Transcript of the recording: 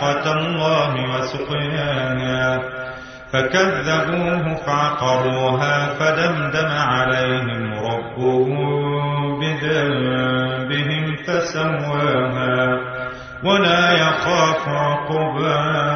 ناقة الله وسقياها فكذبوه فعقروها فدمدم عليهم ربهم بذنبهم فسواها. ولا يخاف عقباها